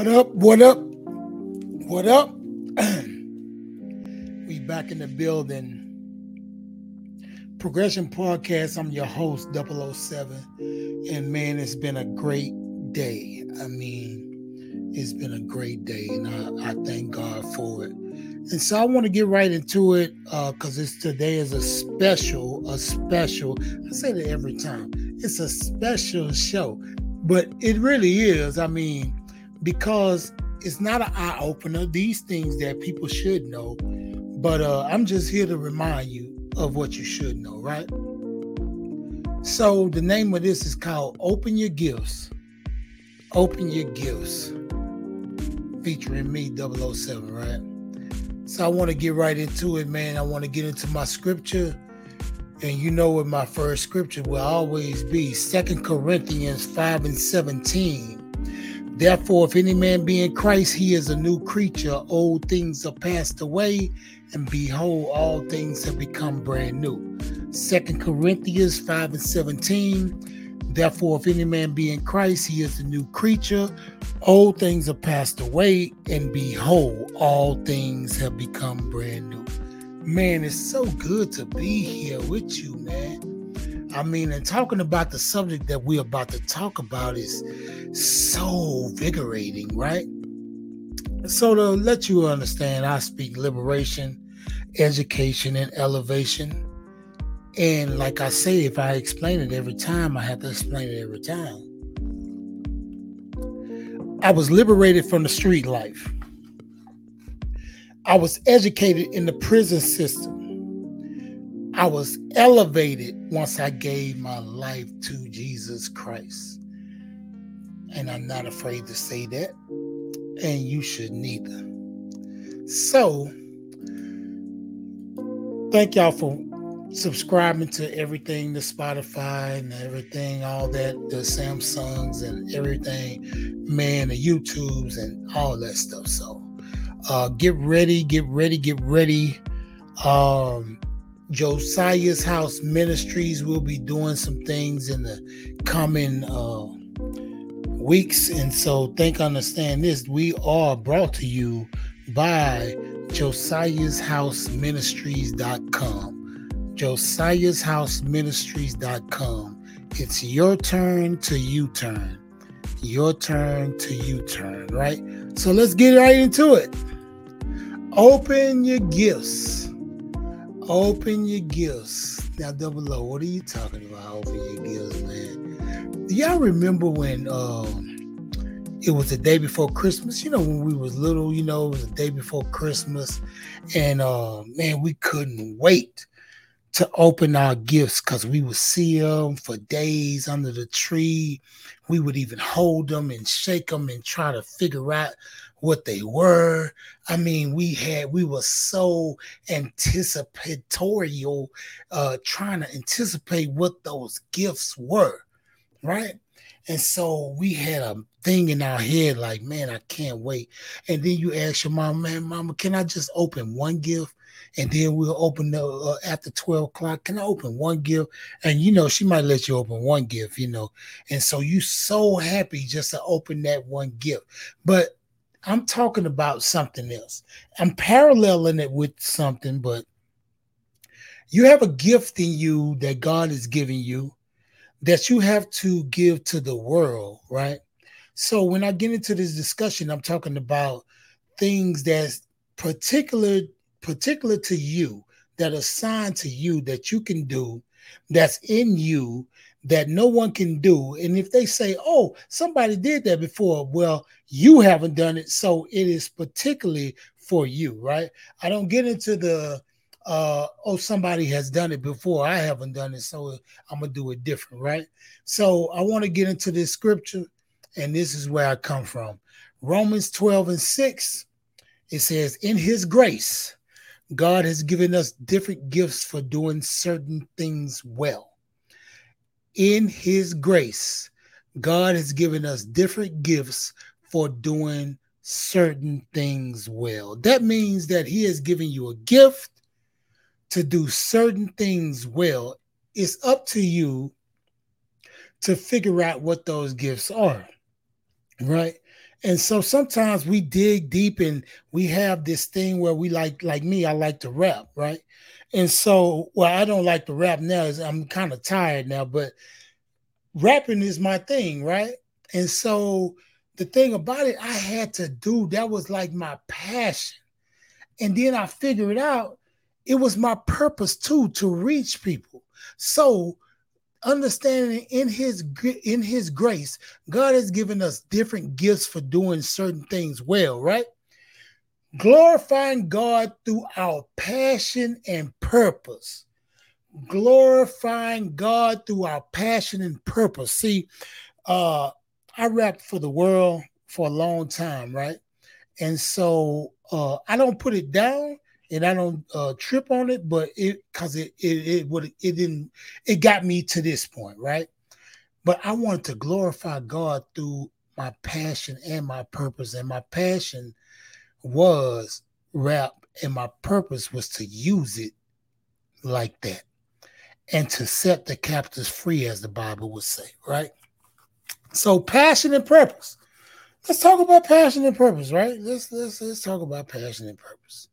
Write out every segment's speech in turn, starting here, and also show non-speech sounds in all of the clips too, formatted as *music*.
What up? What up? What up? *clears throat* we back in the building. Progression Podcast. I'm your host, 007. And man, it's been a great day. I mean, it's been a great day, and I, I thank God for it. And so I want to get right into it because uh, it's today is a special, a special. I say that every time. It's a special show, but it really is. I mean, because it's not an eye opener. These things that people should know, but uh, I'm just here to remind you of what you should know, right? So the name of this is called "Open Your Gifts." Open Your Gifts, featuring me, 007, right? So I want to get right into it, man. I want to get into my scripture. And you know what my first scripture will always be Second Corinthians 5 and 17. Therefore, if any man be in Christ, he is a new creature. Old things are passed away, and behold, all things have become brand new. Second Corinthians 5 and 17. Therefore, if any man be in Christ, he is a new creature. Old things are passed away, and behold, all things have become brand new. Man, it's so good to be here with you, man. I mean, and talking about the subject that we're about to talk about is so vigorating, right? So, to let you understand, I speak liberation, education, and elevation. And like I say, if I explain it every time, I have to explain it every time. I was liberated from the street life. I was educated in the prison system. I was elevated once I gave my life to Jesus Christ. And I'm not afraid to say that. And you should neither. So, thank y'all for subscribing to everything the Spotify and everything, all that, the Samsungs and everything, man, the YouTubes and all that stuff. So, uh, get ready, get ready, get ready. Um, Josiah's House Ministries will be doing some things in the coming uh, weeks. And so, think, understand this we are brought to you by Josiah's House Ministries.com. Josiah's House Ministries.com. It's your turn to U turn. Your turn to U turn, right? So, let's get right into it. Open your gifts Open your gifts. Now, double O, what are you talking about? Open your gifts, man. Y'all remember when um it was the day before Christmas? You know, when we was little, you know, it was the day before Christmas. And uh man, we couldn't wait to open our gifts because we would see them for days under the tree. We would even hold them and shake them and try to figure out what they were. I mean, we had we were so anticipatorial, uh, trying to anticipate what those gifts were, right? And so we had a thing in our head like, man, I can't wait. And then you ask your mom, man, mama, can I just open one gift? And then we'll open the, uh, after 12 o'clock. Can I open one gift? And you know, she might let you open one gift, you know. And so you so happy just to open that one gift. But I'm talking about something else. I'm paralleling it with something, but you have a gift in you that God is giving you that you have to give to the world, right? So when I get into this discussion, I'm talking about things that's particular particular to you that are assigned to you that you can do that's in you that no one can do. And if they say, oh, somebody did that before, well, you haven't done it. So it is particularly for you, right? I don't get into the, uh, oh, somebody has done it before. I haven't done it. So I'm going to do it different, right? So I want to get into this scripture. And this is where I come from. Romans 12 and 6, it says, In his grace, God has given us different gifts for doing certain things well in his grace, God has given us different gifts for doing certain things well. That means that he has given you a gift to do certain things well. It's up to you to figure out what those gifts are, right? And so sometimes we dig deep and we have this thing where we like, like me, I like to rap, right? And so, well, I don't like to rap now. I'm kind of tired now, but rapping is my thing, right? And so the thing about it, I had to do that was like my passion. And then I figured out it was my purpose too to reach people. So understanding in his in his grace god has given us different gifts for doing certain things well right glorifying god through our passion and purpose. Glorifying god through our passion and purpose. See uh i rapped for the world for a long time right? And so uh i don't put it down and I don't uh, trip on it, but it because it it it would it didn't it got me to this point, right? But I wanted to glorify God through my passion and my purpose, and my passion was rap, and my purpose was to use it like that, and to set the captives free, as the Bible would say, right? So passion and purpose. Let's talk about passion and purpose, right? Let's let's let's talk about passion and purpose.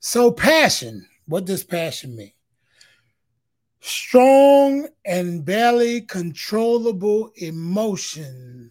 So, passion, what does passion mean? Strong and barely controllable emotion.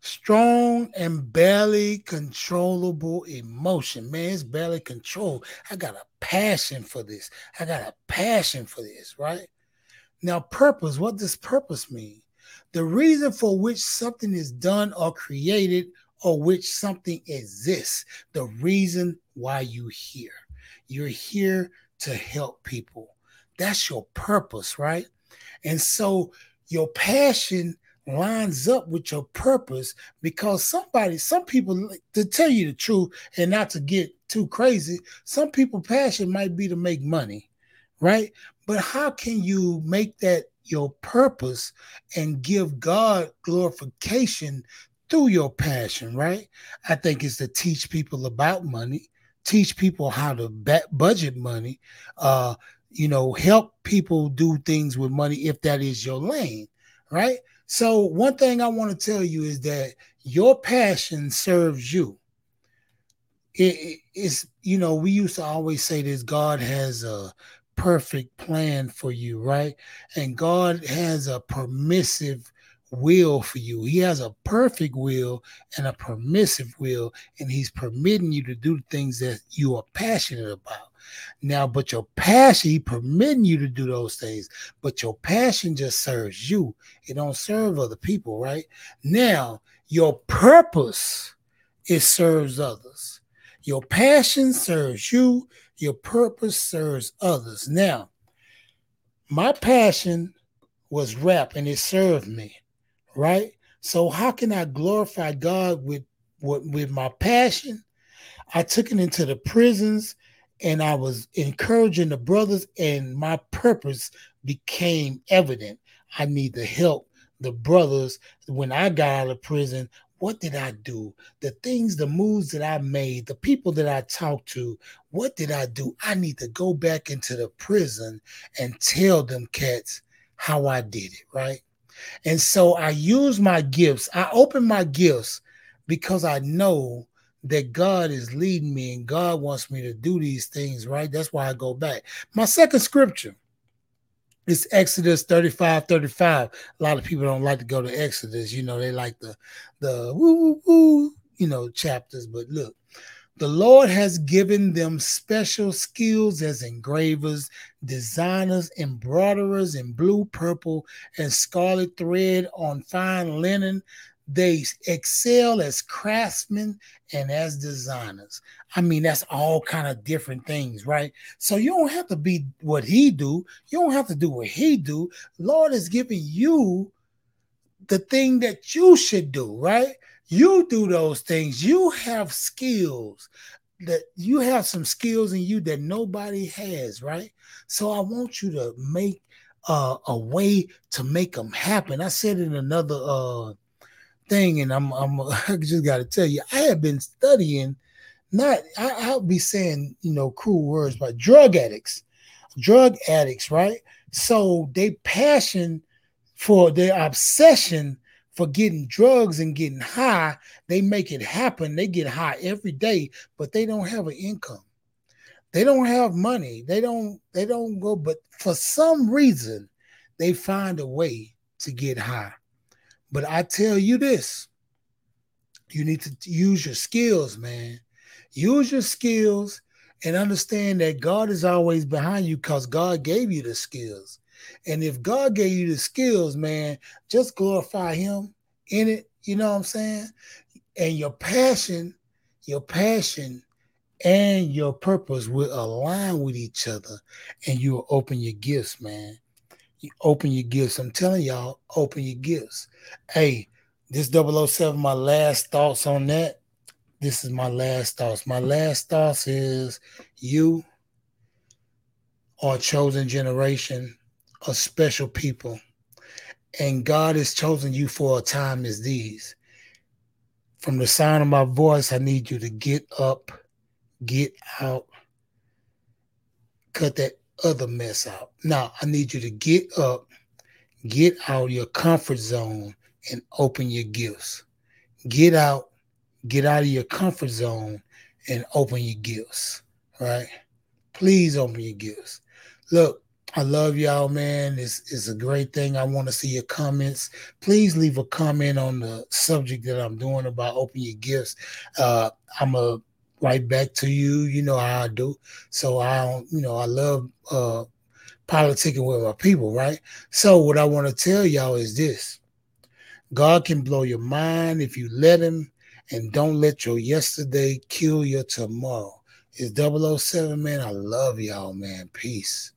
Strong and barely controllable emotion. Man, it's barely controlled. I got a passion for this. I got a passion for this, right? Now, purpose, what does purpose mean? The reason for which something is done or created or which something exists, the reason why you're here. You're here to help people. That's your purpose, right? And so your passion lines up with your purpose because somebody, some people, to tell you the truth and not to get too crazy, some people passion might be to make money, right? But how can you make that your purpose and give God glorification through your passion, right? I think it's to teach people about money, teach people how to budget money, uh, you know, help people do things with money if that is your lane, right? So, one thing I want to tell you is that your passion serves you. It's, you know, we used to always say this God has a perfect plan for you, right? And God has a permissive will for you. He has a perfect will and a permissive will, and he's permitting you to do things that you are passionate about. Now, but your passion, he permitting you to do those things, but your passion just serves you. It don't serve other people, right? Now, your purpose it serves others. Your passion serves you, your purpose serves others. Now, my passion was rap and it served me right? So how can I glorify God with with, with my passion? I took it into the prisons and I was encouraging the brothers, and my purpose became evident. I need to help the brothers when I got out of prison. What did I do? The things, the moves that I made, the people that I talked to, what did I do? I need to go back into the prison and tell them cats how I did it, right? And so I use my gifts. I open my gifts because I know that God is leading me and God wants me to do these things, right? That's why I go back. My second scripture is Exodus 35 35. A lot of people don't like to go to Exodus, you know, they like the the woo woo woo, you know, chapters. But look, the Lord has given them special skills as engravers, designers, embroiderers in blue, purple, and scarlet thread on fine linen. They excel as craftsmen and as designers. I mean, that's all kind of different things, right? So you don't have to be what he do. You don't have to do what he do. Lord is giving you the thing that you should do, right? You do those things. You have skills that you have some skills in you that nobody has, right? So I want you to make uh, a way to make them happen. I said in another uh, thing, and I'm, I'm *laughs* I just got to tell you, I have been studying. Not I, I'll be saying you know cruel words, but drug addicts, drug addicts, right? So they passion for their obsession for getting drugs and getting high. They make it happen. They get high every day, but they don't have an income. They don't have money. They don't they don't go but for some reason they find a way to get high. But I tell you this, you need to use your skills, man. Use your skills and understand that God is always behind you because God gave you the skills. And if God gave you the skills, man, just glorify Him in it. You know what I'm saying? And your passion, your passion and your purpose will align with each other and you will open your gifts, man. You open your gifts. I'm telling y'all, open your gifts. Hey, this 007, my last thoughts on that. This is my last thoughts. My last thoughts is you are a chosen generation of special people. And God has chosen you for a time as these. From the sound of my voice, I need you to get up, get out, cut that other mess out. Now, I need you to get up, get out of your comfort zone, and open your gifts. Get out, get out of your comfort zone, and open your gifts. Right? Please open your gifts. Look, I love y'all, man. It's, it's a great thing. I want to see your comments. Please leave a comment on the subject that I'm doing about open your gifts. Uh, I'm a right back to you. You know how I do. So I don't, you know, I love uh politicking with my people, right? So what I want to tell y'all is this. God can blow your mind if you let him and don't let your yesterday kill your tomorrow. It's 007, man. I love y'all, man. Peace.